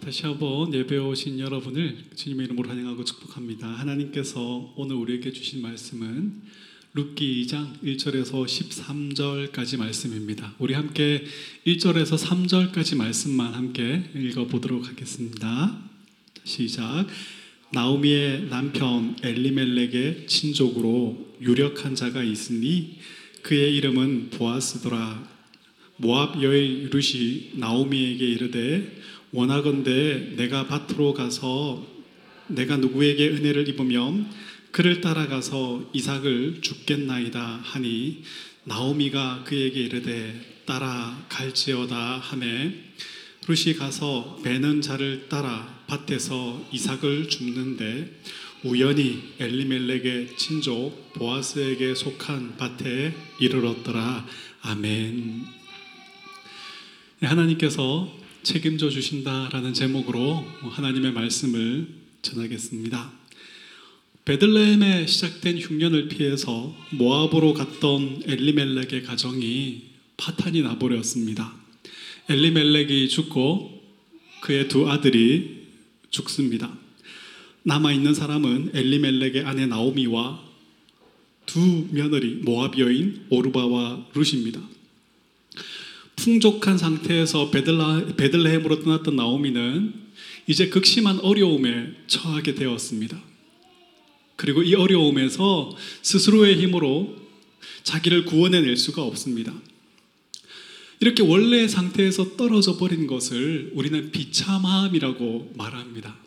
다시 한번 예배 오신 여러분을 주님의 이름으로 환영하고 축복합니다. 하나님께서 오늘 우리에게 주신 말씀은 룻기 2장 1절에서 13절까지 말씀입니다. 우리 함께 1절에서 3절까지 말씀만 함께 읽어 보도록 하겠습니다. 시작. 나오미의 남편 엘리멜렉의 친족으로 유력한 자가 있으니 그의 이름은 보아스더라. 모압 여인 룻이 나오미에게 이르되 원하건대 내가 밭으로 가서 내가 누구에게 은혜를 입으면 그를 따라가서 이삭을 죽겠나이다 하니 나오미가 그에게 이르되 따라갈지어다 하매 룻이 가서 배는 자를 따라 밭에서 이삭을 줍는데 우연히 엘리멜렉의 친족 보아스에게 속한 밭에 이르렀더라. 아멘. 하나님께서 책임져 주신다라는 제목으로 하나님의 말씀을 전하겠습니다. 베들레헴에 시작된 흉년을 피해서 모압으로 갔던 엘리멜렉의 가정이 파탄이 나버렸습니다. 엘리멜렉이 죽고 그의 두 아들이 죽습니다. 남아 있는 사람은 엘리멜렉의 아내 나오미와 두 며느리 모압 여인 오르바와 룻입니다. 풍족한 상태에서 베들라, 베들레헴으로 떠났던 나오미는 이제 극심한 어려움에 처하게 되었습니다. 그리고 이 어려움에서 스스로의 힘으로 자기를 구원해낼 수가 없습니다. 이렇게 원래 상태에서 떨어져 버린 것을 우리는 비참함이라고 말합니다.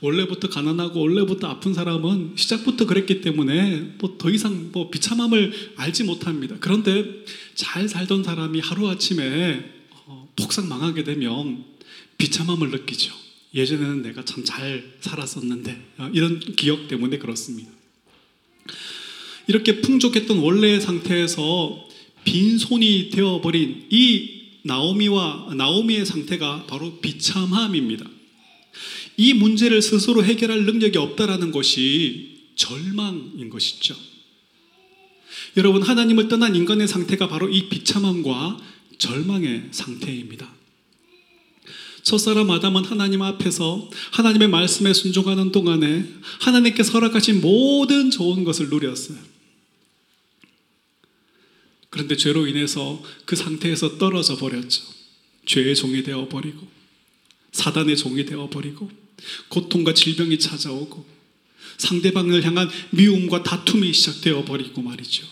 원래부터 가난하고 원래부터 아픈 사람은 시작부터 그랬기 때문에 뭐 더 이상 뭐 비참함을 알지 못합니다. 그런데 잘 살던 사람이 하루아침에 어, 폭삭 망하게 되면 비참함을 느끼죠. 예전에는 내가 참 잘 살았었는데 어, 이런 기억 때문에 그렇습니다. 이렇게 풍족했던 원래의 상태에서 빈손이 되어버린 이 나오미와 나오미의 상태가 바로 비참함입니다. 이 문제를 스스로 해결할 능력이 없다라는 것이 절망인 것이죠. 여러분, 하나님을 떠난 인간의 상태가 바로 이 비참함과 절망의 상태입니다. 첫사람 아담은 하나님 앞에서 하나님의 말씀에 순종하는 동안에 하나님께서 허락하신 모든 좋은 것을 누렸어요. 그런데 죄로 인해서 그 상태에서 떨어져 버렸죠. 죄의 종이 되어 버리고 사단의 종이 되어 버리고 고통과 질병이 찾아오고 상대방을 향한 미움과 다툼이 시작되어 버리고 말이죠.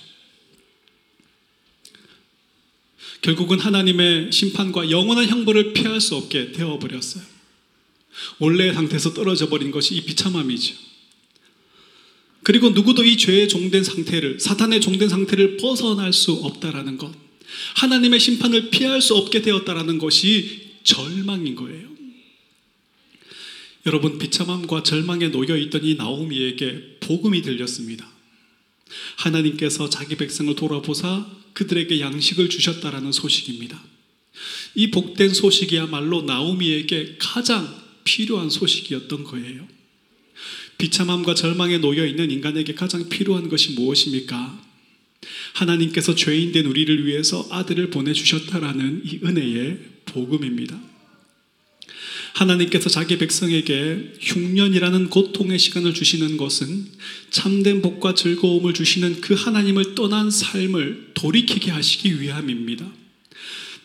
결국은 하나님의 심판과 영원한 형벌을 피할 수 없게 되어 버렸어요. 원래의 상태에서 떨어져 버린 것이 이 비참함이죠. 그리고 누구도 이 죄의 종된 상태를, 사탄의 종된 상태를 벗어날 수 없다라는 것, 하나님의 심판을 피할 수 없게 되었다라는 것이 절망인 거예요. 여러분 비참함과 절망에 놓여 있던 이 나오미에게 복음이 들렸습니다. 하나님께서 자기 백성을 돌아보사 그들에게 양식을 주셨다라는 소식입니다. 이 복된 소식이야말로 나오미에게 가장 필요한 소식이었던 거예요. 비참함과 절망에 놓여 있는 인간에게 가장 필요한 것이 무엇입니까? 하나님께서 죄인 된 우리를 위해서 아들을 보내주셨다라는 이 은혜의 복음입니다. 하나님께서 자기 백성에게 흉년이라는 고통의 시간을 주시는 것은 참된 복과 즐거움을 주시는 그 하나님을 떠난 삶을 돌이키게 하시기 위함입니다.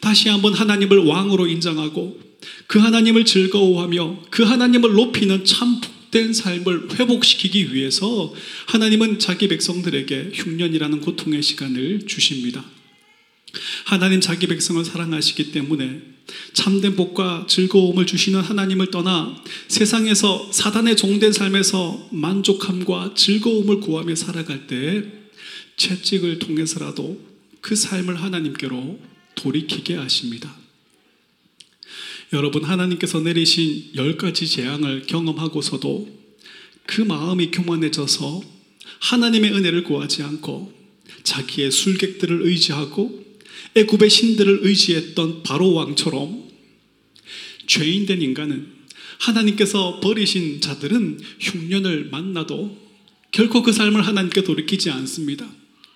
다시 한번 하나님을 왕으로 인정하고 그 하나님을 즐거워하며 그 하나님을 높이는 참 복된 삶을 회복시키기 위해서 하나님은 자기 백성들에게 흉년이라는 고통의 시간을 주십니다. 하나님 자기 백성을 사랑하시기 때문에 참된 복과 즐거움을 주시는 하나님을 떠나 세상에서 사단의 종된 삶에서 만족함과 즐거움을 구하며 살아갈 때 채찍을 통해서라도 그 삶을 하나님께로 돌이키게 하십니다. 여러분, 하나님께서 내리신 열 가지 재앙을 경험하고서도 그 마음이 교만해져서 하나님의 은혜를 구하지 않고 자기의 술객들을 의지하고 애굽의 신들을 의지했던 바로 왕처럼 죄인된 인간은 하나님께서 버리신 자들은 흉년을 만나도 결코 그 삶을 하나님께 돌이키지 않습니다.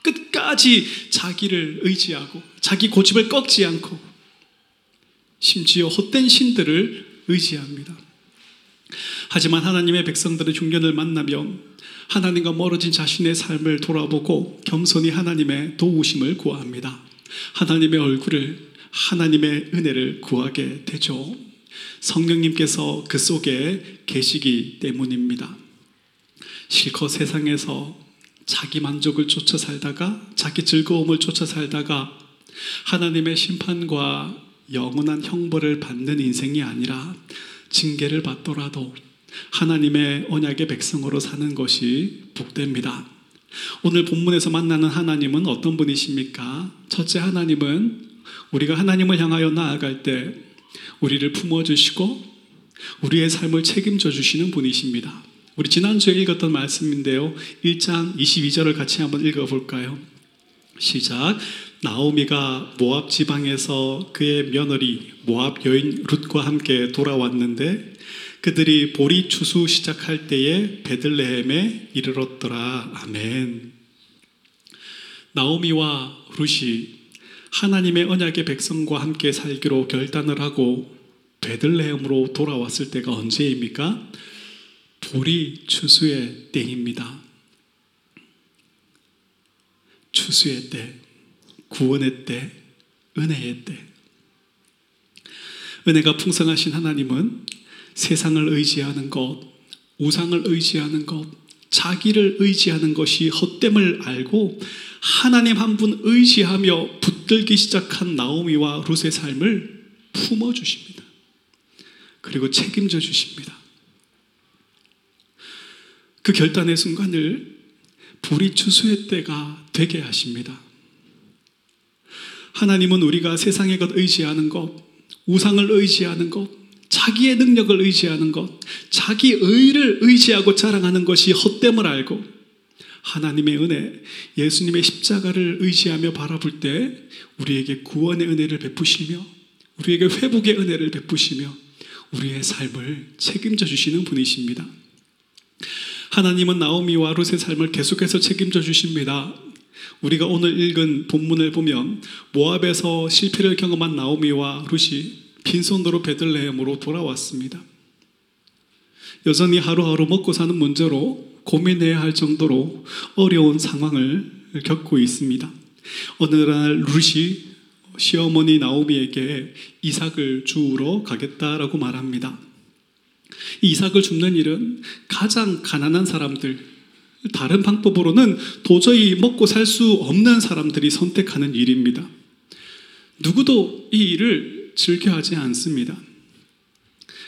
끝까지 자기를 의지하고 자기 고집을 꺾지 않고 심지어 헛된 신들을 의지합니다. 하지만 하나님의 백성들의 중년을 만나며 하나님과 멀어진 자신의 삶을 돌아보고 겸손히 하나님의 도우심을 구합니다. 하나님의 얼굴을 하나님의 은혜를 구하게 되죠. 성령님께서 그 속에 계시기 때문입니다. 실컷 세상에서 자기 만족을 쫓아 살다가 자기 즐거움을 쫓아 살다가 하나님의 심판과 영원한 형벌을 받는 인생이 아니라 징계를 받더라도 하나님의 언약의 백성으로 사는 것이 복됩니다. 오늘 본문에서 만나는 하나님은 어떤 분이십니까? 첫째 하나님은 우리가 하나님을 향하여 나아갈 때 우리를 품어주시고 우리의 삶을 책임져 주시는 분이십니다. 우리 지난주에 읽었던 말씀인데요. 1장 22절을 같이 한번 읽어볼까요? 시작. 나오미가 모압 지방에서 그의 며느리 모압 여인 룻과 함께 돌아왔는데 그들이 보리 추수 시작할 때에 베들레헴에 이르렀더라. 아멘. 나오미와 룻이 하나님의 언약의 백성과 함께 살기로 결단을 하고 베들레헴으로 돌아왔을 때가 언제입니까? 보리 추수의 때입니다. 추수의 때, 구원의 때, 은혜의 때. 은혜가 풍성하신 하나님은 세상을 의지하는 것, 우상을 의지하는 것, 자기를 의지하는 것이 헛됨을 알고 하나님 한 분 의지하며 붙들기 시작한 나오미와 룻의 삶을 품어 주십니다. 그리고 책임져 주십니다. 그 결단의 순간을 불이 추수의 때가 되게 하십니다. 하나님은 우리가 세상의 것 의지하는 것, 우상을 의지하는 것, 자기의 능력을 의지하는 것, 자기 의를 의지하고 자랑하는 것이 헛됨을 알고 하나님의 은혜, 예수님의 십자가를 의지하며 바라볼 때 우리에게 구원의 은혜를 베푸시며 우리에게 회복의 은혜를 베푸시며 우리의 삶을 책임져 주시는 분이십니다. 하나님은 나오미와 룻의 삶을 계속해서 책임져 주십니다. 우리가 오늘 읽은 본문을 보면 모압에서 실패를 경험한 나오미와 룻이 빈손으로 베들레헴으로 돌아왔습니다. 여전히 하루하루 먹고 사는 문제로 고민해야 할 정도로 어려운 상황을 겪고 있습니다. 어느 날 룻이 시어머니 나오미에게 이삭을 주우러 가겠다라고 말합니다. 이삭을 줍는 일은 가장 가난한 사람들, 다른 방법으로는 도저히 먹고 살 수 없는 사람들이 선택하는 일입니다. 누구도 이 일을 즐겨하지 않습니다.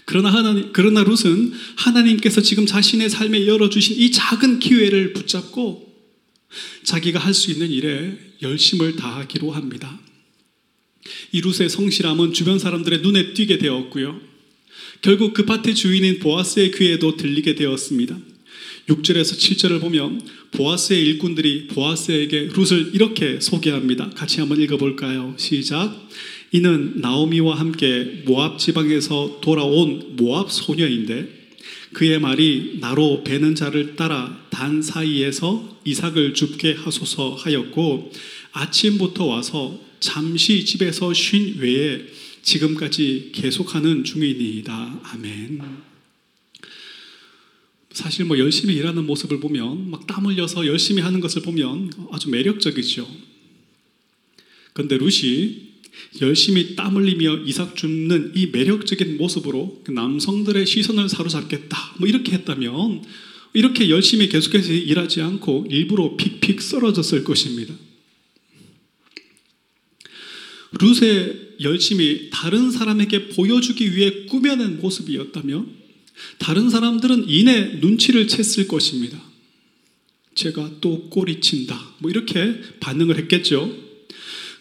그러나 하나님, 그러나 룻은 하나님께서 지금 자신의 삶에 열어주신 이 작은 기회를 붙잡고 자기가 할 수 있는 일에 열심을 다하기로 합니다. 이 룻의 성실함은 주변 사람들의 눈에 띄게 되었고요. 결국 그 밭의 주인인 보아스의 귀에도 들리게 되었습니다. 6절에서 7절을 보면 보아스의 일꾼들이 보아스에게 룻을 이렇게 소개합니다. 같이 한번 읽어볼까요? 시작. 이는 나오미와 함께 모압 지방에서 돌아온 모압 소녀인데 그의 말이 나로 베는 자를 따라 단 사이에서 이삭을 줍게 하소서 하였고 아침부터 와서 잠시 집에서 쉰 외에 지금까지 계속하는 중이니이다. 아멘. 사실 뭐 열심히 일하는 모습을 보면 막 땀 흘려서 열심히 하는 것을 보면 아주 매력적이죠. 그런데 룻이 열심히 땀 흘리며 이삭 줍는 이 매력적인 모습으로 그 남성들의 시선을 사로잡겠다. 뭐 이렇게 했다면 이렇게 열심히 계속해서 일하지 않고 일부러 픽픽 쓰러졌을 것입니다. 룻의 열심히 다른 사람에게 보여주기 위해 꾸며낸 모습이었다면 다른 사람들은 이내 눈치를 챘을 것입니다. 제가 또 꼬리친다. 뭐 이렇게 반응을 했겠죠.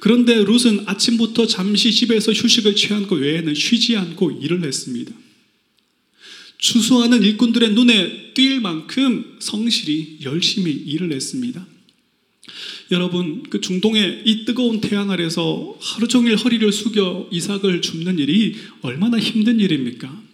그런데 룻은 아침부터 잠시 집에서 휴식을 취한 것 외에는 쉬지 않고 일을 했습니다. 추수하는 일꾼들의 눈에 띌 만큼 성실히 열심히 일을 했습니다. 여러분, 그 중동의 이 뜨거운 태양 아래서 하루 종일 허리를 숙여 이삭을 줍는 일이 얼마나 힘든 일입니까?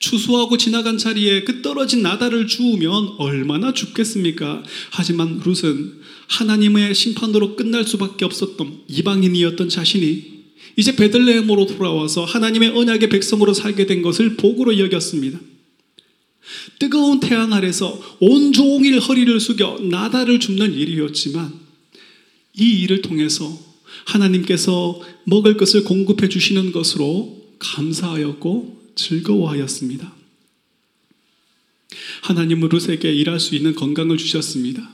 추수하고 지나간 자리에 그 떨어진 나다를 주우면 얼마나 죽겠습니까? 하지만 룻은 하나님의 심판으로 끝날 수밖에 없었던 이방인이었던 자신이 이제 베들레헴으로 돌아와서 하나님의 언약의 백성으로 살게 된 것을 복으로 여겼습니다. 뜨거운 태양 아래서 온종일 허리를 숙여 나다를 줍는 일이었지만 이 일을 통해서 하나님께서 먹을 것을 공급해 주시는 것으로 감사하였고 즐거워하였습니다. 하나님은 룻에게 일할 수 있는 건강을 주셨습니다.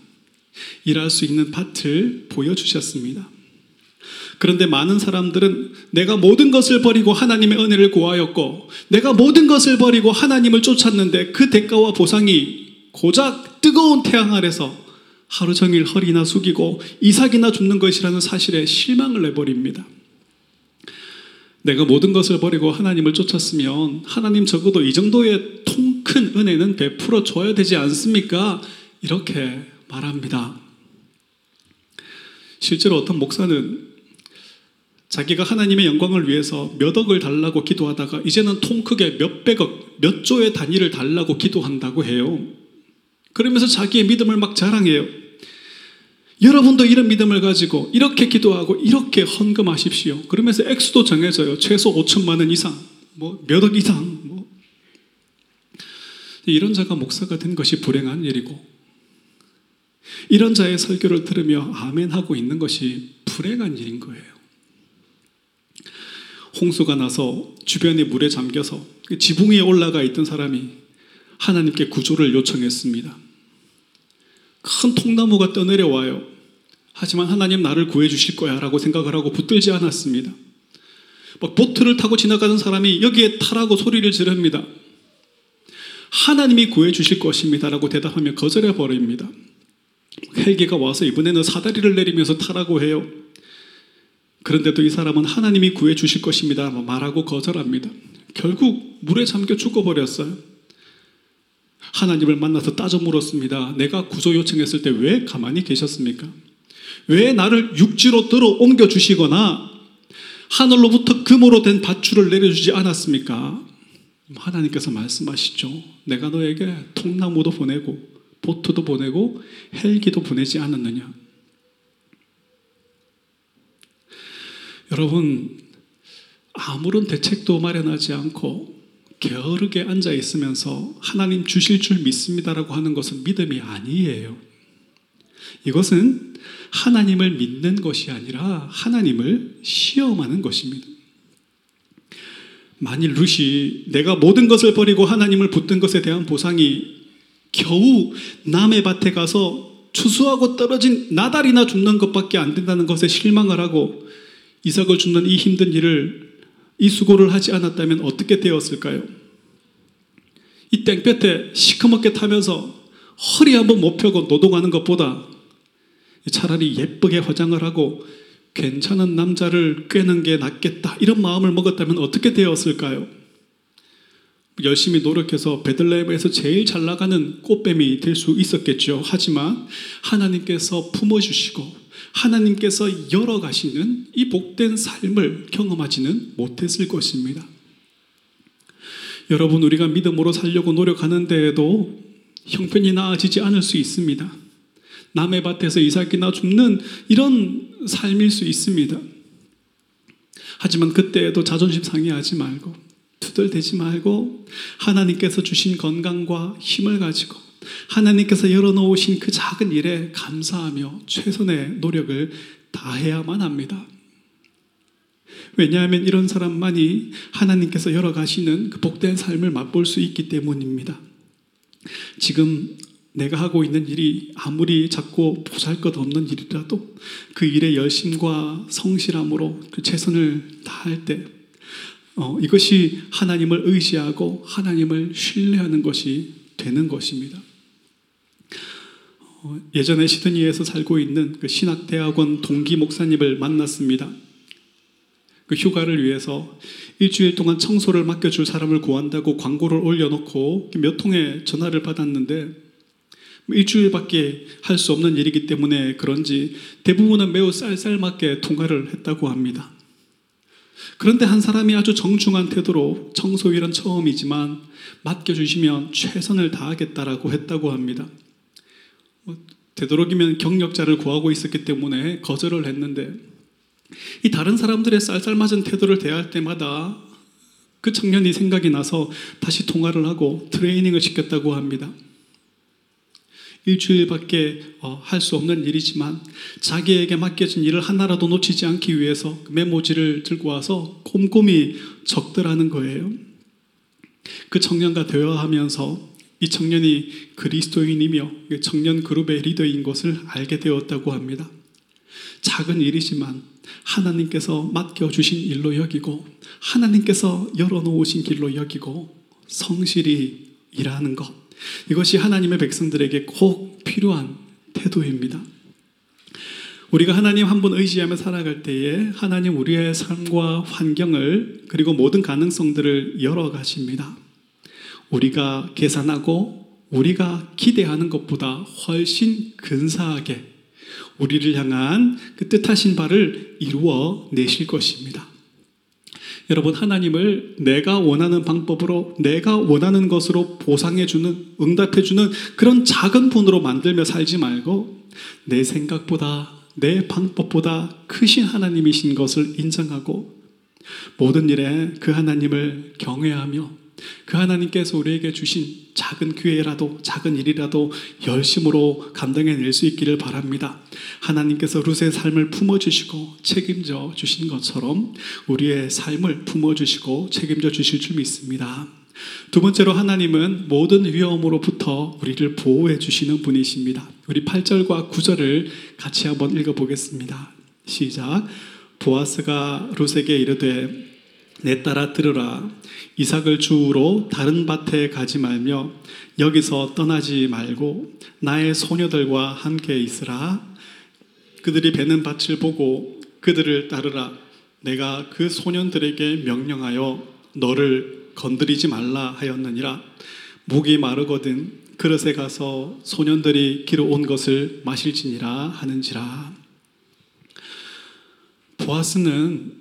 일할 수 있는 밭을 보여주셨습니다. 그런데 많은 사람들은 내가 모든 것을 버리고 하나님의 은혜를 구하였고, 내가 모든 것을 버리고 하나님을 쫓았는데 그 대가와 보상이 고작 뜨거운 태양 아래서 하루 종일 허리나 숙이고 이삭이나 줍는 것이라는 사실에 실망을 내버립니다. 내가 모든 것을 버리고 하나님을 쫓았으면 하나님 적어도 이 정도의 통 큰 은혜는 베풀어 줘야 되지 않습니까? 이렇게 말합니다. 실제로 어떤 목사는 자기가 하나님의 영광을 위해서 몇 억을 달라고 기도하다가 이제는 통 크게 몇 백억, 몇 조의 단위를 달라고 기도한다고 해요. 그러면서 자기의 믿음을 막 자랑해요. 여러분도 이런 믿음을 가지고 이렇게 기도하고 이렇게 헌금하십시오. 그러면서 액수도 정해져요. 최소 5천만 원 이상, 뭐 몇 억 이상. 뭐. 이런 자가 목사가 된 것이 불행한 일이고 이런 자의 설교를 들으며 아멘 하고 있는 것이 불행한 일인 거예요. 홍수가 나서 주변에 물에 잠겨서 지붕 위에 올라가 있던 사람이 하나님께 구조를 요청했습니다. 큰 통나무가 떠내려와요. 하지만 하나님 나를 구해주실 거야 라고 생각을 하고 붙들지 않았습니다. 막 보트를 타고 지나가는 사람이 여기에 타라고 소리를 지릅니다. 하나님이 구해주실 것입니다 라고 대답하며 거절해 버립니다. 헬기가 와서 이번에는 사다리를 내리면서 타라고 해요. 그런데도 이 사람은 하나님이 구해주실 것입니다 말하고 거절합니다. 결국 물에 잠겨 죽어버렸어요. 하나님을 만나서 따져 물었습니다. 내가 구조 요청했을 때 왜 가만히 계셨습니까? 왜 나를 육지로 들어 옮겨 주시거나 하늘로부터 금으로 된 밧줄을 내려주지 않았습니까? 하나님께서 말씀하시죠. 내가 너에게 통나무도 보내고 보트도 보내고 헬기도 보내지 않았느냐? 여러분 아무런 대책도 마련하지 않고 게으르게 앉아 있으면서 하나님 주실 줄 믿습니다라고 하는 것은 믿음이 아니에요. 이것은 하나님을 믿는 것이 아니라 하나님을 시험하는 것입니다. 만일 룻이 내가 모든 것을 버리고 하나님을 붙든 것에 대한 보상이 겨우 남의 밭에 가서 추수하고 떨어진 나달이나 줍는 것밖에 안 된다는 것에 실망을 하고 이삭을 줍는 이 힘든 일을 이 수고를 하지 않았다면 어떻게 되었을까요? 이 땡볕에 시커멓게 타면서 허리 한번 못 펴고 노동하는 것보다 차라리 예쁘게 화장을 하고 괜찮은 남자를 꿰는 게 낫겠다 이런 마음을 먹었다면 어떻게 되었을까요? 열심히 노력해서 베들레헴에서 제일 잘 나가는 꽃뱀이 될 수 있었겠죠. 하지만 하나님께서 품어주시고 하나님께서 열어가시는 이 복된 삶을 경험하지는 못했을 것입니다. 여러분, 우리가 믿음으로 살려고 노력하는 데에도 형편이 나아지지 않을 수 있습니다. 남의 밭에서 이삭이나 줍는 이런 삶일 수 있습니다. 하지만 그때에도 자존심 상해하지 말고 투덜대지 말고 하나님께서 주신 건강과 힘을 가지고 하나님께서 열어놓으신 그 작은 일에 감사하며 최선의 노력을 다해야만 합니다. 왜냐하면 이런 사람만이 하나님께서 열어가시는 그 복된 삶을 맛볼 수 있기 때문입니다. 지금 내가 하고 있는 일이 아무리 작고 보잘 것 없는 일이라도 그 일의 열심과 성실함으로 그 최선을 다할 때 어, 이것이 하나님을 의지하고 하나님을 신뢰하는 것이 되는 것입니다. 어, 예전에 시드니에서 살고 있는 그 신학대학원 동기 목사님을 만났습니다. 그 휴가를 위해서 일주일 동안 청소를 맡겨줄 사람을 구한다고 광고를 올려놓고 몇 통의 전화를 받았는데 일주일밖에 할 수 없는 일이기 때문에 그런지 대부분은 매우 쌀쌀맞게 통과를 했다고 합니다. 그런데 한 사람이 아주 정중한 태도로 청소일은 처음이지만 맡겨주시면 최선을 다하겠다라고 했다고 합니다. 뭐 되도록이면 경력자를 구하고 있었기 때문에 거절을 했는데 이 다른 사람들의 쌀쌀맞은 태도를 대할 때마다 그 청년이 생각이 나서 다시 통화를 하고 트레이닝을 시켰다고 합니다. 일주일밖에 어, 할수 없는 일이지만 자기에게 맡겨진 일을 하나라도 놓치지 않기 위해서 그 메모지를 들고 와서 꼼꼼히 적더라는 거예요. 그 청년과 대화하면서 이 청년이 그리스도인이며 청년 그룹의 리더인 것을 알게 되었다고 합니다. 작은 일이지만 하나님께서 맡겨주신 일로 여기고 하나님께서 열어놓으신 길로 여기고 성실히 일하는 것. 이것이 하나님의 백성들에게 꼭 필요한 태도입니다. 우리가 하나님 한 분 의지하며 살아갈 때에 하나님 우리의 삶과 환경을 그리고 모든 가능성들을 열어 가십니다. 우리가 계산하고 우리가 기대하는 것보다 훨씬 근사하게 우리를 향한 그 뜻하신 바를 이루어 내실 것입니다. 여러분, 하나님을 내가 원하는 방법으로, 내가 원하는 것으로 보상해주는, 응답해주는 그런 작은 분으로 만들며 살지 말고 내 생각보다, 내 방법보다 크신 하나님이신 것을 인정하고 모든 일에 그 하나님을 경외하며 그 하나님께서 우리에게 주신 작은 기회라도 작은 일이라도 열심으로 감당해낼 수 있기를 바랍니다. 하나님께서 룻의 삶을 품어주시고 책임져 주신 것처럼 우리의 삶을 품어주시고 책임져 주실 줄 믿습니다. 두 번째로 하나님은 모든 위험으로부터 우리를 보호해 주시는 분이십니다. 우리 8절과 9절을 같이 한번 읽어보겠습니다. 시작. 보아스가 룻에게 이르되 내 딸아 들으라. 이삭을 주우러 다른 밭에 가지 말며 여기서 떠나지 말고 나의 소녀들과 함께 있으라. 그들이 베는 밭을 보고 그들을 따르라. 내가 그 소년들에게 명령하여 너를 건드리지 말라 하였느니라. 목이 마르거든 그릇에 가서 소년들이 길어 온 것을 마실지니라 하는지라. 보아스는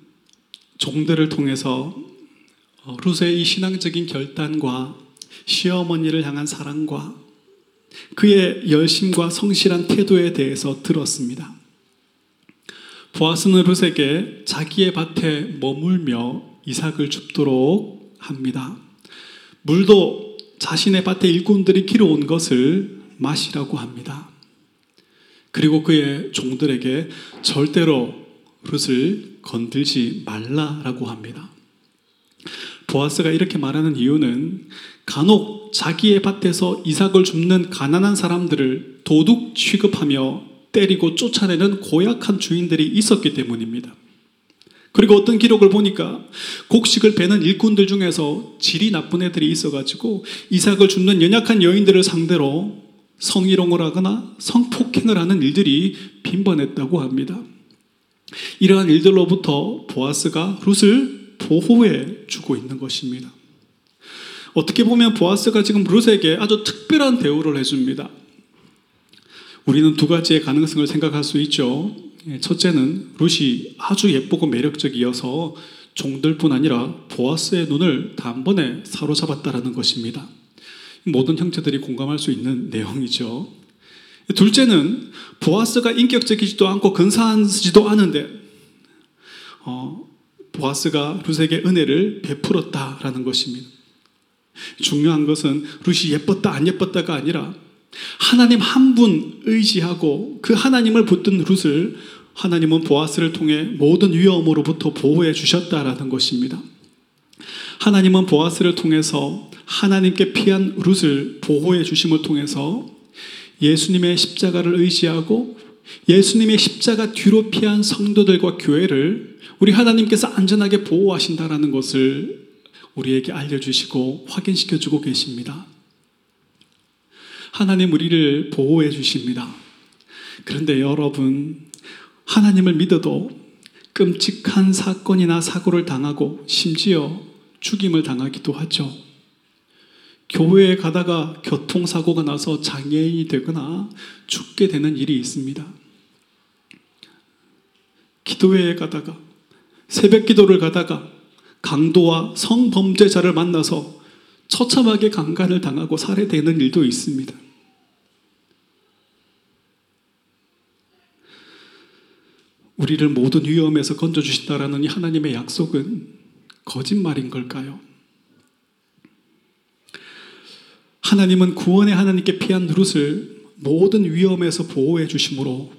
종들을 통해서 어, 루세의 신앙적인 결단과 시어머니를 향한 사랑과 그의 열심과 성실한 태도에 대해서 들었습니다. 보아스는 룻에게 자기의 밭에 머물며 이삭을 줍도록 합니다. 물도 자신의 밭에 일꾼들이 길어온 것을 마시라고 합니다. 그리고 그의 종들에게 절대로 룻을 건들지 말라라고 합니다. 보아스가 이렇게 말하는 이유는 간혹 자기의 밭에서 이삭을 줍는 가난한 사람들을 도둑 취급하며 때리고 쫓아내는 고약한 주인들이 있었기 때문입니다. 그리고 어떤 기록을 보니까 곡식을 베는 일꾼들 중에서 질이 나쁜 애들이 있어가지고 이삭을 줍는 연약한 여인들을 상대로 성희롱을 하거나 성폭행을 하는 일들이 빈번했다고 합니다. 이러한 일들로부터 보아스가 룻을 보호해 주고 있는 것입니다. 어떻게 보면 보아스가 지금 룻에게 아주 특별한 대우를 해줍니다. 우리는 두 가지의 가능성을 생각할 수 있죠. 예, 첫째는 룻이 아주 예쁘고 매력적이어서 종들뿐 아니라 보아스의 눈을 단번에 사로잡았다라는 것입니다. 모든 형제들이 공감할 수 있는 내용이죠. 둘째는 보아스가 인격적이지도 않고 근사하지도 않은데 어, 보아스가 룻에게 은혜를 베풀었다라는 것입니다. 중요한 것은 룻이 예뻤다 안 예뻤다가 아니라 하나님 한 분 의지하고 그 하나님을 붙든 룻을 하나님은 보아스를 통해 모든 위험으로부터 보호해 주셨다라는 것입니다. 하나님은 보아스를 통해서 하나님께 피한 룻을 보호해 주심을 통해서 예수님의 십자가를 의지하고 예수님의 십자가 뒤로 피한 성도들과 교회를 우리 하나님께서 안전하게 보호하신다라는 것을 우리에게 알려주시고 확인시켜 주고 계십니다. 하나님 우리를 보호해 주십니다. 그런데 여러분, 하나님을 믿어도 끔찍한 사건이나 사고를 당하고 심지어 죽임을 당하기도 하죠. 교회에 가다가 교통사고가 나서 장애인이 되거나 죽게 되는 일이 있습니다. 기도회에 가다가 새벽 기도를 가다가 강도와 성범죄자를 만나서 처참하게 강간을 당하고 살해되는 일도 있습니다. 우리를 모든 위험에서 건져주신다라는 이 하나님의 약속은 거짓말인 걸까요? 하나님은 구원의 하나님께 피한 룻을 모든 위험에서 보호해 주심으로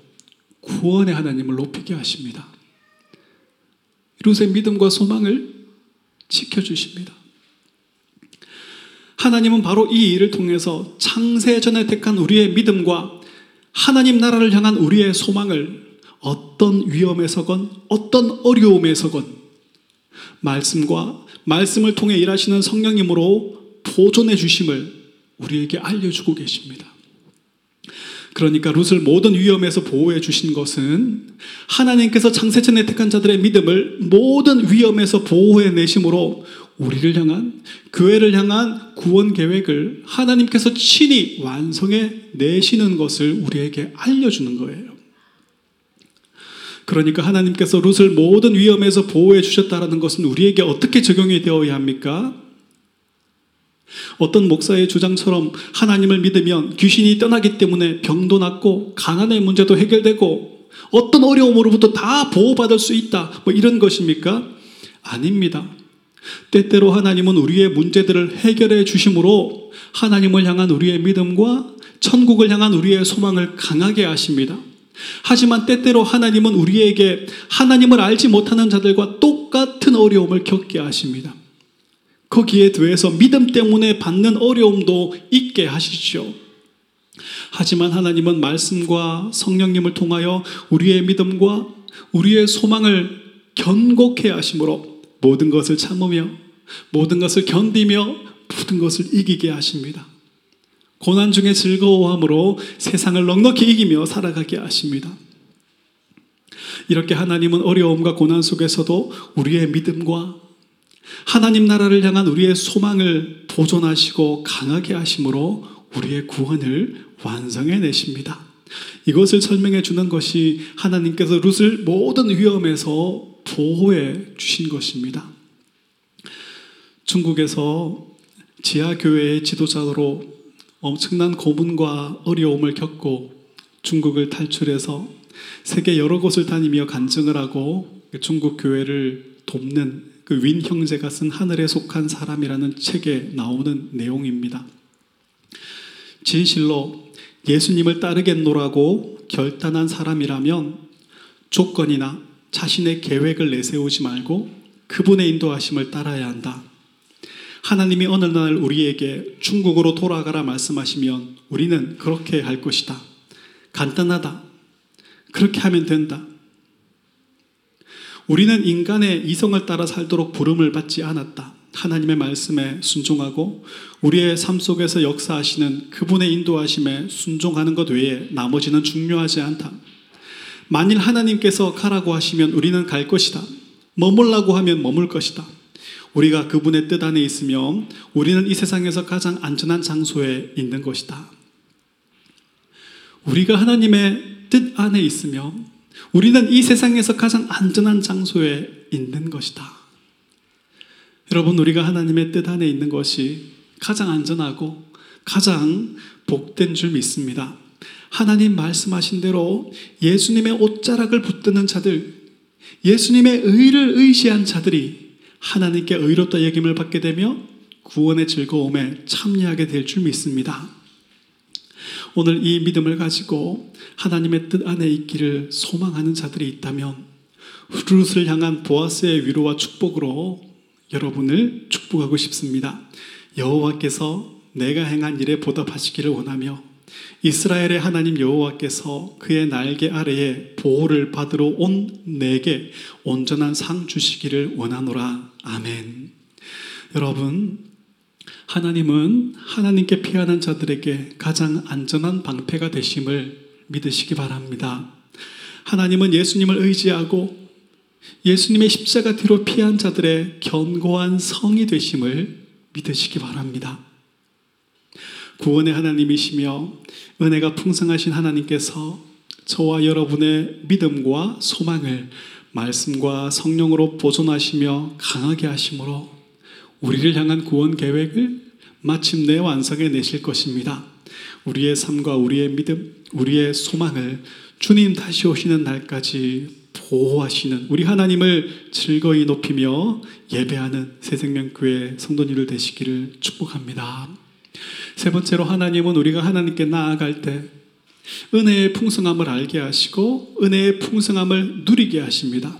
구원의 하나님을 높이게 하십니다. 룻의 믿음과 소망을 지켜주십니다. 하나님은 바로 이 일을 통해서 창세전에 택한 우리의 믿음과 하나님 나라를 향한 우리의 소망을 어떤 위험에서건 어떤 어려움에서건 말씀과 말씀을 통해 일하시는 성령님으로 보존해 주심을 우리에게 알려주고 계십니다. 그러니까 룻을 모든 위험에서 보호해 주신 것은 하나님께서 창세전에 택한 자들의 믿음을 모든 위험에서 보호해 내심으로 우리를 향한 교회를 향한 구원 계획을 하나님께서 친히 완성해 내시는 것을 우리에게 알려주는 거예요. 그러니까 하나님께서 룻을 모든 위험에서 보호해 주셨다는 것은 우리에게 어떻게 적용이 되어야 합니까? 어떤 목사의 주장처럼 하나님을 믿으면 귀신이 떠나기 때문에 병도 낫고 가난의 문제도 해결되고 어떤 어려움으로부터 다 보호받을 수 있다. 뭐 이런 것입니까? 아닙니다. 때때로 하나님은 우리의 문제들을 해결해 주심으로 하나님을 향한 우리의 믿음과 천국을 향한 우리의 소망을 강하게 하십니다. 하지만 때때로 하나님은 우리에게 하나님을 알지 못하는 자들과 똑같은 어려움을 겪게 하십니다. 거기에 더해서 믿음 때문에 받는 어려움도 있게 하시죠. 하지만 하나님은 말씀과 성령님을 통하여 우리의 믿음과 우리의 소망을 견고케 하심으로 모든 것을 참으며 모든 것을 견디며 모든 것을 이기게 하십니다. 고난 중에 즐거워함으로 세상을 넉넉히 이기며 살아가게 하십니다. 이렇게 하나님은 어려움과 고난 속에서도 우리의 믿음과 하나님 나라를 향한 우리의 소망을 보존하시고 강하게 하심으로 우리의 구원을 완성해 내십니다. 이것을 설명해 주는 것이 하나님께서 룻을 모든 위험에서 보호해 주신 것입니다. 중국에서 지하교회의 지도자로 엄청난 고문과 어려움을 겪고 중국을 탈출해서 세계 여러 곳을 다니며 간증을 하고 중국 교회를 돕는 그 윈 형제가 쓴 하늘에 속한 사람이라는 책에 나오는 내용입니다. 진실로 예수님을 따르겠노라고 결단한 사람이라면 조건이나 자신의 계획을 내세우지 말고 그분의 인도하심을 따라야 한다. 하나님이 어느 날 우리에게 중국으로 돌아가라 말씀하시면 우리는 그렇게 할 것이다. 간단하다. 그렇게 하면 된다. 우리는 인간의 이성을 따라 살도록 부름을 받지 않았다. 하나님의 말씀에 순종하고 우리의 삶 속에서 역사하시는 그분의 인도하심에 순종하는 것 외에 나머지는 중요하지 않다. 만일 하나님께서 가라고 하시면 우리는 갈 것이다. 머물라고 하면 머물 것이다. 우리가 그분의 뜻 안에 있으면 우리는 이 세상에서 가장 안전한 장소에 있는 것이다. 우리가 하나님의 뜻 안에 있으면 우리는 이 세상에서 가장 안전한 장소에 있는 것이다. 여러분, 우리가 하나님의 뜻 안에 있는 것이 가장 안전하고 가장 복된 줄 믿습니다. 하나님 말씀하신 대로 예수님의 옷자락을 붙드는 자들, 예수님의 의를 의지한 자들이 하나님께 의롭다 여김을 받게 되며 구원의 즐거움에 참여하게 될 줄 믿습니다. 오늘 이 믿음을 가지고 하나님의 뜻 안에 있기를 소망하는 자들이 있다면 룻을 향한 보아스의 위로와 축복으로 여러분을 축복하고 싶습니다. 여호와께서 내가 행한 일에 보답하시기를 원하며 이스라엘의 하나님 여호와께서 그의 날개 아래에 보호를 받으러 온 내게 온전한 상 주시기를 원하노라. 아멘. 여러분, 하나님은 하나님께 피하는 자들에게 가장 안전한 방패가 되심을 믿으시기 바랍니다. 하나님은 예수님을 의지하고 예수님의 십자가 뒤로 피한 자들의 견고한 성이 되심을 믿으시기 바랍니다. 구원의 하나님이시며 은혜가 풍성하신 하나님께서 저와 여러분의 믿음과 소망을 말씀과 성령으로 보존하시며 강하게 하심으로 우리를 향한 구원 계획을 마침내 완성해 내실 것입니다. 우리의 삶과 우리의 믿음, 우리의 소망을 주님 다시 오시는 날까지 보호하시는 우리 하나님을 즐거이 높이며 예배하는 새생명교회 성도님들 되시기를 축복합니다. 세 번째로 하나님은 우리가 하나님께 나아갈 때 은혜의 풍성함을 알게 하시고 은혜의 풍성함을 누리게 하십니다.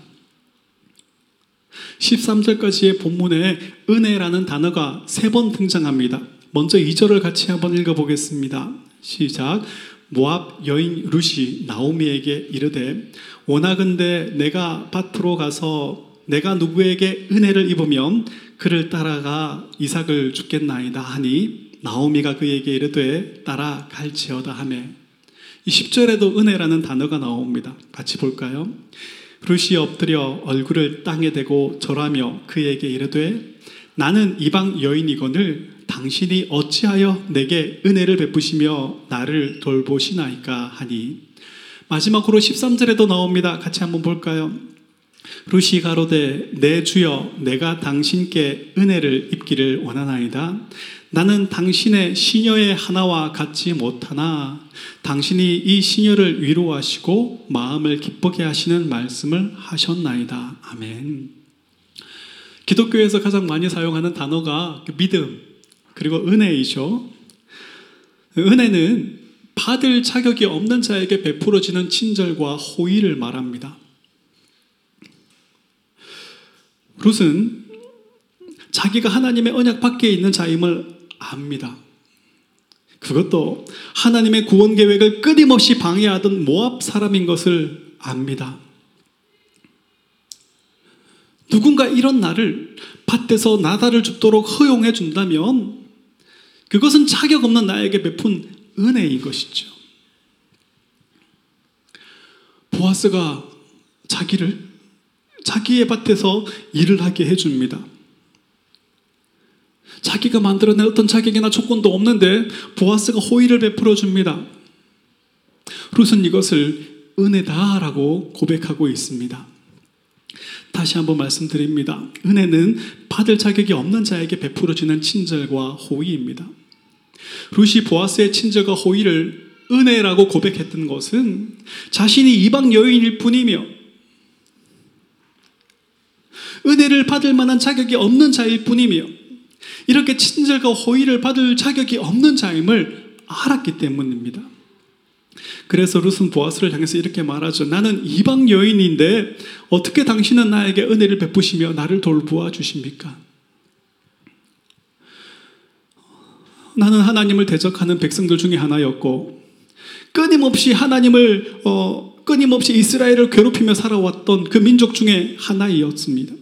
13절까지의 본문에 은혜라는 단어가 세 번 등장합니다. 먼저 2절을 같이 한번 읽어보겠습니다. 시작. 모압 여인 루시 나오미에게 이르되 원하건대 내가 밭으로 가서 내가 누구에게 은혜를 입으면 그를 따라가 이삭을 죽겠나이다 하니 나오미가 그에게 이르되 따라갈지어다 하매 이 10절에도 은혜라는 단어가 나옵니다. 같이 볼까요? 루시 엎드려 얼굴을 땅에 대고 절하며 그에게 이르되 나는 이방 여인이거늘 당신이 어찌하여 내게 은혜를 베푸시며 나를 돌보시나이까 하니 마지막으로 13절에도 나옵니다. 같이 한번 볼까요? 루시 가로되 내 주여 내가 당신께 은혜를 입기를 원하나이다. 나는 당신의 시녀의 하나와 같지 못하나 당신이 이 시녀를 위로하시고 마음을 기쁘게 하시는 말씀을 하셨나이다. 아멘. 기독교에서 가장 많이 사용하는 단어가 그 믿음 그리고 은혜이죠. 은혜는 받을 자격이 없는 자에게 베풀어지는 친절과 호의를 말합니다. 룻은 자기가 하나님의 언약 밖에 있는 자임을 압니다. 그것도 하나님의 구원 계획을 끊임없이 방해하던 모압 사람인 것을 압니다. 누군가 이런 나를 밭에서 나다를 줍도록 허용해 준다면 그것은 자격 없는 나에게 베푼 은혜인 것이죠. 보아스가 자기를 자기의 밭에서 일을 하게 해줍니다. 자기가 만들어낸 어떤 자격이나 조건도 없는데 보아스가 호의를 베풀어 줍니다. 룻은 이것을 은혜다라고 고백하고 있습니다. 다시 한번 말씀드립니다. 은혜는 받을 자격이 없는 자에게 베풀어지는 친절과 호의입니다. 룻이 보아스의 친절과 호의를 은혜라고 고백했던 것은 자신이 이방 여인일 뿐이며 은혜를 받을 만한 자격이 없는 자일 뿐이며 이렇게 친절과 호의를 받을 자격이 없는 자임을 알았기 때문입니다. 그래서 룻은 보아스를 향해서 이렇게 말하죠. 나는 이방 여인인데 어떻게 당신은 나에게 은혜를 베푸시며 나를 돌보아 주십니까? 나는 하나님을 대적하는 백성들 중에 하나였고 끊임없이 하나님을 어, 끊임없이 이스라엘을 괴롭히며 살아왔던 그 민족 중에 하나이었습니다.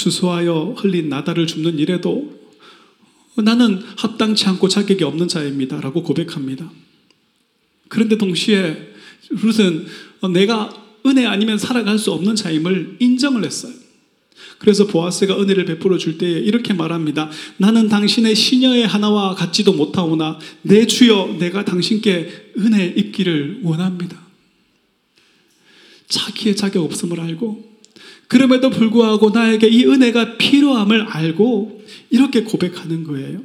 주소하여 흘린 나다를 줍는 일에도 나는 합당치 않고 자격이 없는 자입니다. 라고 고백합니다. 그런데 동시에 룻은 내가 은혜 아니면 살아갈 수 없는 자임을 인정을 했어요. 그래서 보아스가 은혜를 베풀어 줄 때에 이렇게 말합니다. 나는 당신의 시녀의 하나와 같지도 못하오나 내 주여 내가 당신께 은혜 입기를 원합니다. 자기의 자격 없음을 알고 그럼에도 불구하고 나에게 이 은혜가 필요함을 알고 이렇게 고백하는 거예요.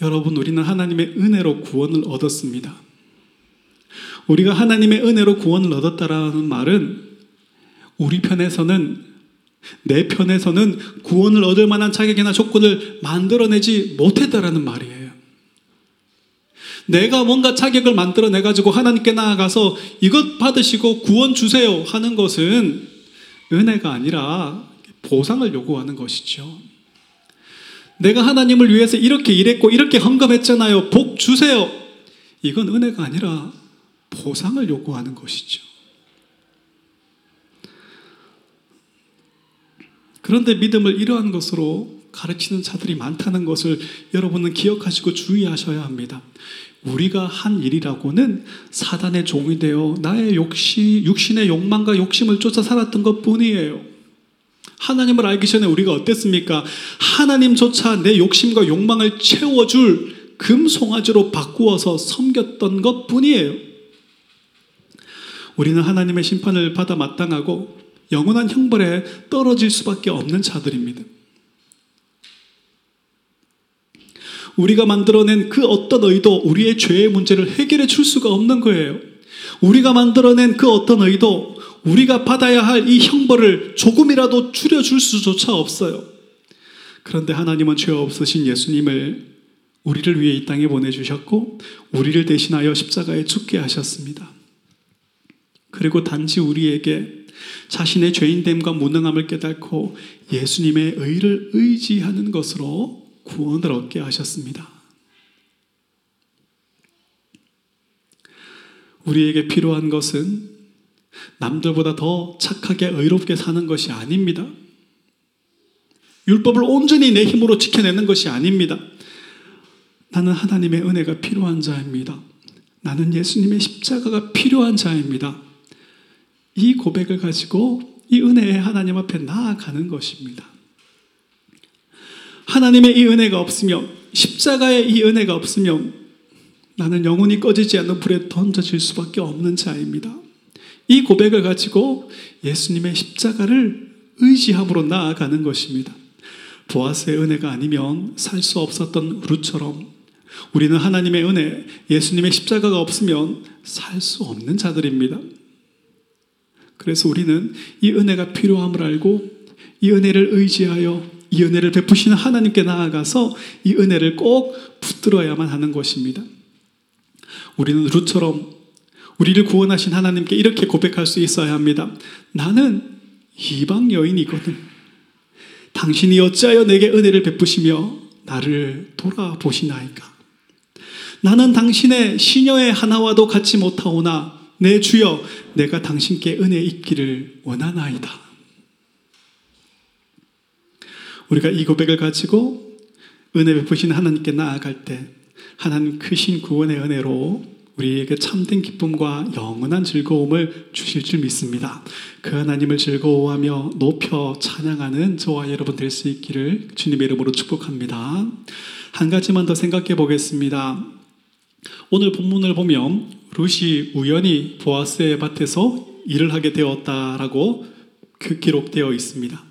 여러분, 우리는 하나님의 은혜로 구원을 얻었습니다. 우리가 하나님의 은혜로 구원을 얻었다라는 말은 우리 편에서는 내 편에서는 구원을 얻을 만한 자격이나 조건을 만들어내지 못했다라는 말이에요. 내가 뭔가 자격을 만들어내 가지고 하나님께 나아가서 이것 받으시고 구원 주세요 하는 것은 은혜가 아니라 보상을 요구하는 것이죠. 내가 하나님을 위해서 이렇게 일했고 이렇게 헌금했잖아요. 복 주세요. 이건 은혜가 아니라 보상을 요구하는 것이죠. 그런데 믿음을 이러한 것으로 가르치는 자들이 많다는 것을 여러분은 기억하시고 주의하셔야 합니다. 우리가 한 일이라고는 사단의 종이 되어 나의 욕심, 육신의 욕망과 욕심을 쫓아 살았던 것 뿐이에요. 하나님을 알기 전에 우리가 어땠습니까? 하나님조차 내 욕심과 욕망을 채워줄 금송아지로 바꾸어서 섬겼던 것 뿐이에요. 우리는 하나님의 심판을 받아 마땅하고 영원한 형벌에 떨어질 수밖에 없는 자들입니다. 우리가 만들어낸 그 어떤 의도, 우리의 죄의 문제를 해결해 줄 수가 없는 거예요. 우리가 만들어낸 그 어떤 의도, 우리가 받아야 할 이 형벌을 조금이라도 줄여줄 수조차 없어요. 그런데 하나님은 죄 없으신 예수님을 우리를 위해 이 땅에 보내주셨고, 우리를 대신하여 십자가에 죽게 하셨습니다. 그리고 단지 우리에게 자신의 죄인됨과 무능함을 깨닫고 예수님의 의를 의지하는 것으로 구원을 얻게 하셨습니다. 우리에게 필요한 것은 남들보다 더 착하게 의롭게 사는 것이 아닙니다. 율법을 온전히 내 힘으로 지켜내는 것이 아닙니다. 나는 하나님의 은혜가 필요한 자입니다. 나는 예수님의 십자가가 필요한 자입니다. 이 고백을 가지고 이 은혜의 하나님 앞에 나아가는 것입니다. 하나님의 이 은혜가 없으면, 십자가의 이 은혜가 없으면 나는 영원히 꺼지지 않는 불에 던져질 수밖에 없는 자입니다. 이 고백을 가지고 예수님의 십자가를 의지함으로 나아가는 것입니다. 보아스의 은혜가 아니면 살 수 없었던 루처럼 우리는 하나님의 은혜, 예수님의 십자가가 없으면 살 수 없는 자들입니다. 그래서 우리는 이 은혜가 필요함을 알고 이 은혜를 의지하여 이 은혜를 베푸시는 하나님께 나아가서 이 은혜를 꼭 붙들어야만 하는 것입니다. 우리는 루처럼 우리를 구원하신 하나님께 이렇게 고백할 수 있어야 합니다. 나는 이방 여인이거든. 당신이 어찌하여 내게 은혜를 베푸시며 나를 돌아보시나이까. 나는 당신의 시녀의 하나와도 같이 못하오나 내 주여 내가 당신께 은혜 있기를 원하나이다. 우리가 이 고백을 가지고 은혜 베푸신 하나님께 나아갈 때 하나님 크신 구원의 은혜로 우리에게 참된 기쁨과 영원한 즐거움을 주실 줄 믿습니다. 그 하나님을 즐거워하며 높여 찬양하는 저와 여러분 될 수 있기를 주님의 이름으로 축복합니다. 한 가지만 더 생각해 보겠습니다. 오늘 본문을 보면 룻이 우연히 보아스의 밭에서 일을 하게 되었다라고 그 기록되어 있습니다.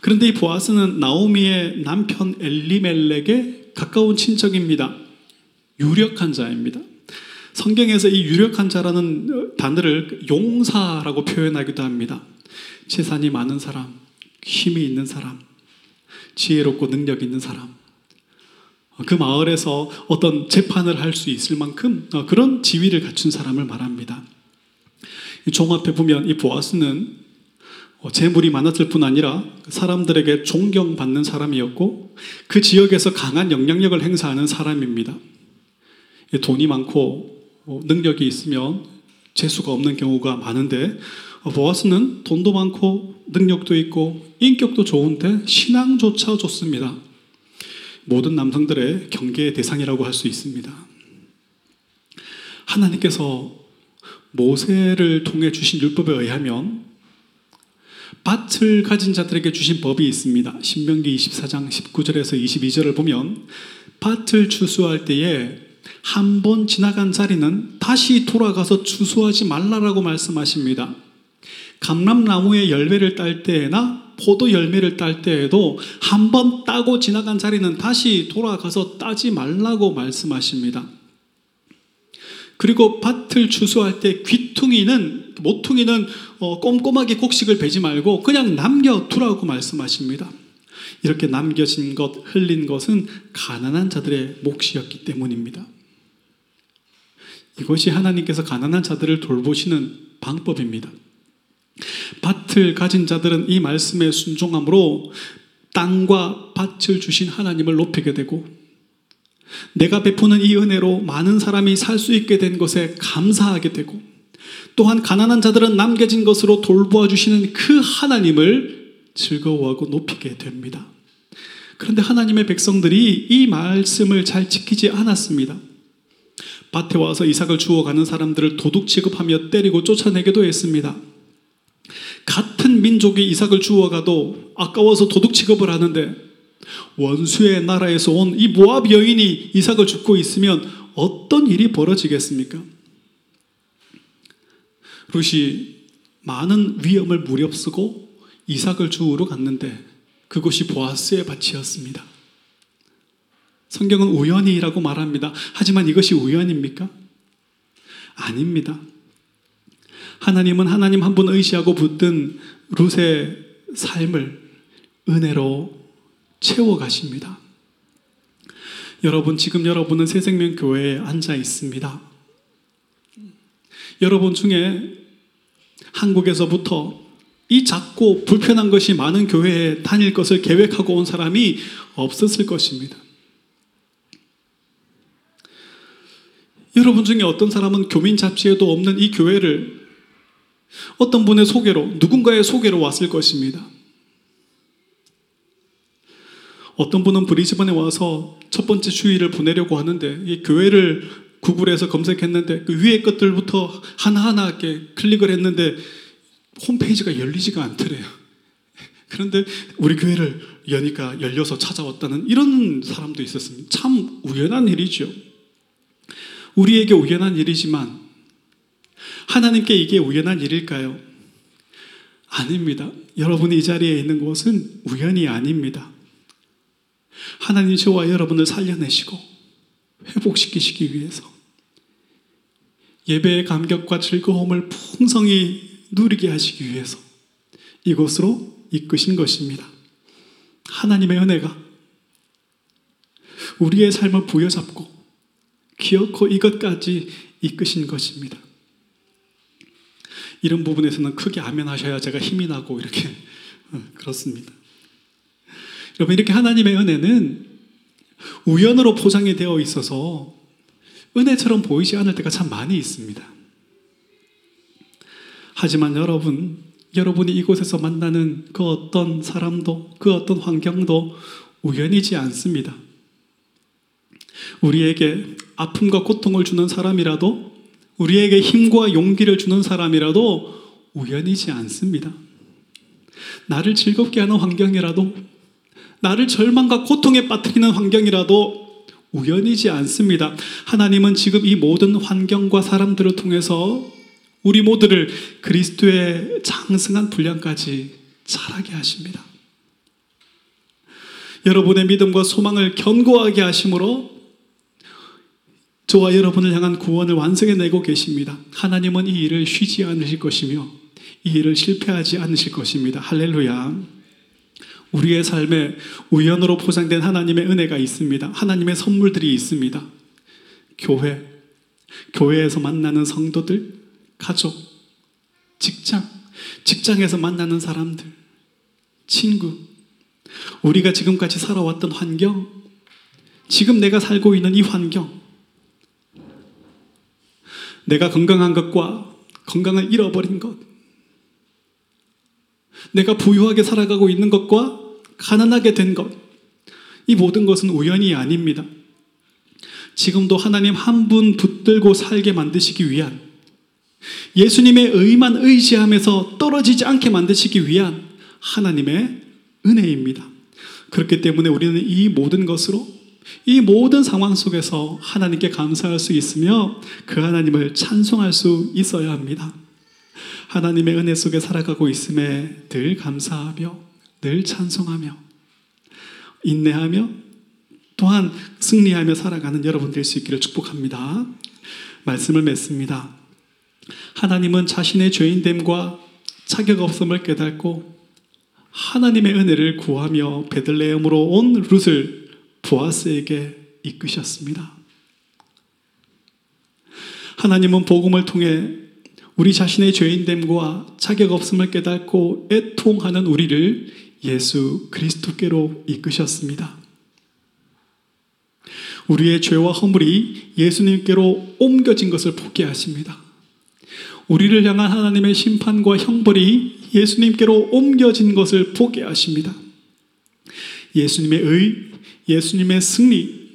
그런데 이 보아스는 나오미의 남편 엘리멜렉의 가까운 친척입니다. 유력한 자입니다. 성경에서 이 유력한 자라는 단어를 용사라고 표현하기도 합니다. 재산이 많은 사람, 힘이 있는 사람, 지혜롭고 능력 있는 사람. 그 마을에서 어떤 재판을 할 수 있을 만큼 그런 지위를 갖춘 사람을 말합니다. 종합해 보면 이 보아스는 재물이 많았을 뿐 아니라 사람들에게 존경받는 사람이었고 그 지역에서 강한 영향력을 행사하는 사람입니다. 돈이 많고 능력이 있으면 재수가 없는 경우가 많은데 보아스는 돈도 많고 능력도 있고 인격도 좋은데 신앙조차 좋습니다. 모든 남성들의 경계의 대상이라고 할 수 있습니다. 하나님께서 모세를 통해 주신 율법에 의하면 밭을 가진 자들에게 주신 법이 있습니다. 신명기 24장 19절에서 22절을 보면 밭을 추수할 때에 한 번 지나간 자리는 다시 돌아가서 추수하지 말라라고 말씀하십니다. 감람나무의 열매를 딸 때나 포도 열매를 딸 때에도 한 번 따고 지나간 자리는 다시 돌아가서 따지 말라고 말씀하십니다. 그리고 밭을 추수할 때 귀퉁이는 모퉁이는 어, 꼼꼼하게 곡식을 베지 말고 그냥 남겨두라고 말씀하십니다. 이렇게 남겨진 것, 흘린 것은 가난한 자들의 몫이었기 때문입니다. 이것이 하나님께서 가난한 자들을 돌보시는 방법입니다. 밭을 가진 자들은 이 말씀에 순종함으로 땅과 밭을 주신 하나님을 높이게 되고 내가 베푸는 이 은혜로 많은 사람이 살 수 있게 된 것에 감사하게 되고 또한 가난한 자들은 남겨진 것으로 돌보아 주시는 그 하나님을 즐거워하고 높이게 됩니다. 그런데 하나님의 백성들이 이 말씀을 잘 지키지 않았습니다. 밭에 와서 이삭을 주워 가는 사람들을 도둑 취급하며 때리고 쫓아내기도 했습니다. 같은 민족이 이삭을 주워 가도 아까워서 도둑 취급을 하는데 원수의 나라에서 온 이 모압 여인이 이삭을 죽고 있으면 어떤 일이 벌어지겠습니까? 룻이 많은 위험을 무렵쓰고 이삭을 주우러 갔는데 그곳이 보아스의 밭이었습니다. 성경은 우연이라고 말합니다. 하지만 이것이 우연입니까? 아닙니다. 하나님은 하나님 한 분 의지하고 붙든 룻의 삶을 은혜로 채워가십니다. 여러분, 지금 여러분은 새생명교회에 앉아 있습니다. 여러분 중에 한국에서부터 이 작고 불편한 것이 많은 교회에 다닐 것을 계획하고 온 사람이 없었을 것입니다. 여러분 중에 어떤 사람은 교민 잡지에도 없는 이 교회를 어떤 분의 소개로, 누군가의 소개로 왔을 것입니다. 어떤 분은 브리즈번에 와서 첫 번째 주일을 보내려고 하는데 이 교회를 구글에서 검색했는데 그 위에 것들부터 하나하나 이렇게 클릭을 했는데 홈페이지가 열리지가 않더래요. 그런데 우리 교회를 여니까 열려서 찾아왔다는 이런 사람도 있었습니다. 참 우연한 일이죠. 우리에게 우연한 일이지만 하나님께 이게 우연한 일일까요? 아닙니다. 여러분이 이 자리에 있는 것은 우연이 아닙니다. 하나님 저와 여러분을 살려내시고 회복시키시기 위해서 예배의 감격과 즐거움을 풍성히 누리게 하시기 위해서 이곳으로 이끄신 것입니다. 하나님의 은혜가 우리의 삶을 부여잡고 기어코 이것까지 이끄신 것입니다. 이런 부분에서는 크게 아멘 하셔야 제가 힘이 나고 이렇게 어, 그렇습니다. 여러분 이렇게 하나님의 은혜는 우연으로 포장이 되어 있어서 은혜처럼 보이지 않을 때가 참 많이 있습니다. 하지만 여러분, 여러분이 이곳에서 만나는 그 어떤 사람도, 그 어떤 환경도 우연이지 않습니다. 우리에게 아픔과 고통을 주는 사람이라도, 우리에게 힘과 용기를 주는 사람이라도 우연이지 않습니다. 나를 즐겁게 하는 환경이라도, 나를 절망과 고통에 빠뜨리는 환경이라도 우연이지 않습니다. 하나님은 지금 이 모든 환경과 사람들을 통해서 우리 모두를 그리스도의 장승한 분량까지 자라게 하십니다. 여러분의 믿음과 소망을 견고하게 하심으로 저와 여러분을 향한 구원을 완성해 내고 계십니다. 하나님은 이 일을 쉬지 않으실 것이며 이 일을 실패하지 않으실 것입니다. 할렐루야. 우리의 삶에 우연으로 포장된 하나님의 은혜가 있습니다. 하나님의 선물들이 있습니다. 교회, 교회에서 만나는 성도들, 가족, 직장, 직장에서 만나는 사람들, 친구, 우리가 지금까지 살아왔던 환경, 지금 내가 살고 있는 이 환경, 내가 건강한 것과 건강을 잃어버린 것, 내가 부유하게 살아가고 있는 것과 가난하게 된 것, 이 모든 것은 우연이 아닙니다. 지금도 하나님 한 분 붙들고 살게 만드시기 위한 예수님의 의만 의지하면서 떨어지지 않게 만드시기 위한 하나님의 은혜입니다. 그렇기 때문에 우리는 이 모든 것으로 이 모든 상황 속에서 하나님께 감사할 수 있으며 그 하나님을 찬송할 수 있어야 합니다. 하나님의 은혜 속에 살아가고 있음에 늘 감사하며 늘 찬송하며 인내하며 또한 승리하며 살아가는 여러분 될 수 있기를 축복합니다. 말씀을 맺습니다. 하나님은 자신의 죄인됨과 자격 없음을 깨닫고 하나님의 은혜를 구하며 베들레헴으로 온 룻을 보아스에게 이끄셨습니다. 하나님은 복음을 통해 우리 자신의 죄인됨과 자격 없음을 깨닫고 애통하는 우리를 예수 그리스도께로 이끄셨습니다. 우리의 죄와 허물이 예수님께로 옮겨진 것을 보게 하십니다. 우리를 향한 하나님의 심판과 형벌이 예수님께로 옮겨진 것을 보게 하십니다. 예수님의 의, 예수님의 승리,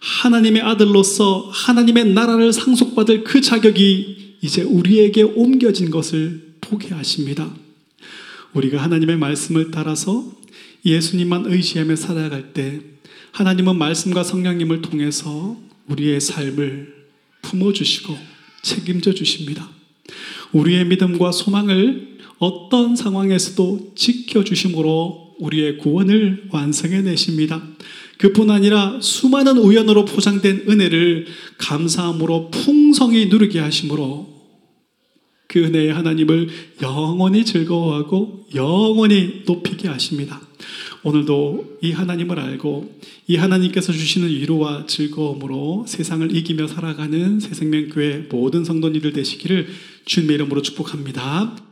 하나님의 아들로서 하나님의 나라를 상속받을 그 자격이 이제 우리에게 옮겨진 것을 보게 하십니다. 우리가 하나님의 말씀을 따라서 예수님만 의지하며 살아갈 때 하나님은 말씀과 성령님을 통해서 우리의 삶을 품어주시고 책임져 주십니다. 우리의 믿음과 소망을 어떤 상황에서도 지켜주심으로 우리의 구원을 완성해 내십니다. 그뿐 아니라 수많은 우연으로 포장된 은혜를 감사함으로 풍성히 누리게 하심으로 그 은혜의 하나님을 영원히 즐거워하고 영원히 높이게 하십니다. 오늘도 이 하나님을 알고 이 하나님께서 주시는 위로와 즐거움으로 세상을 이기며 살아가는 새생명교회 모든 성도님들 되시기를 주님의 이름으로 축복합니다.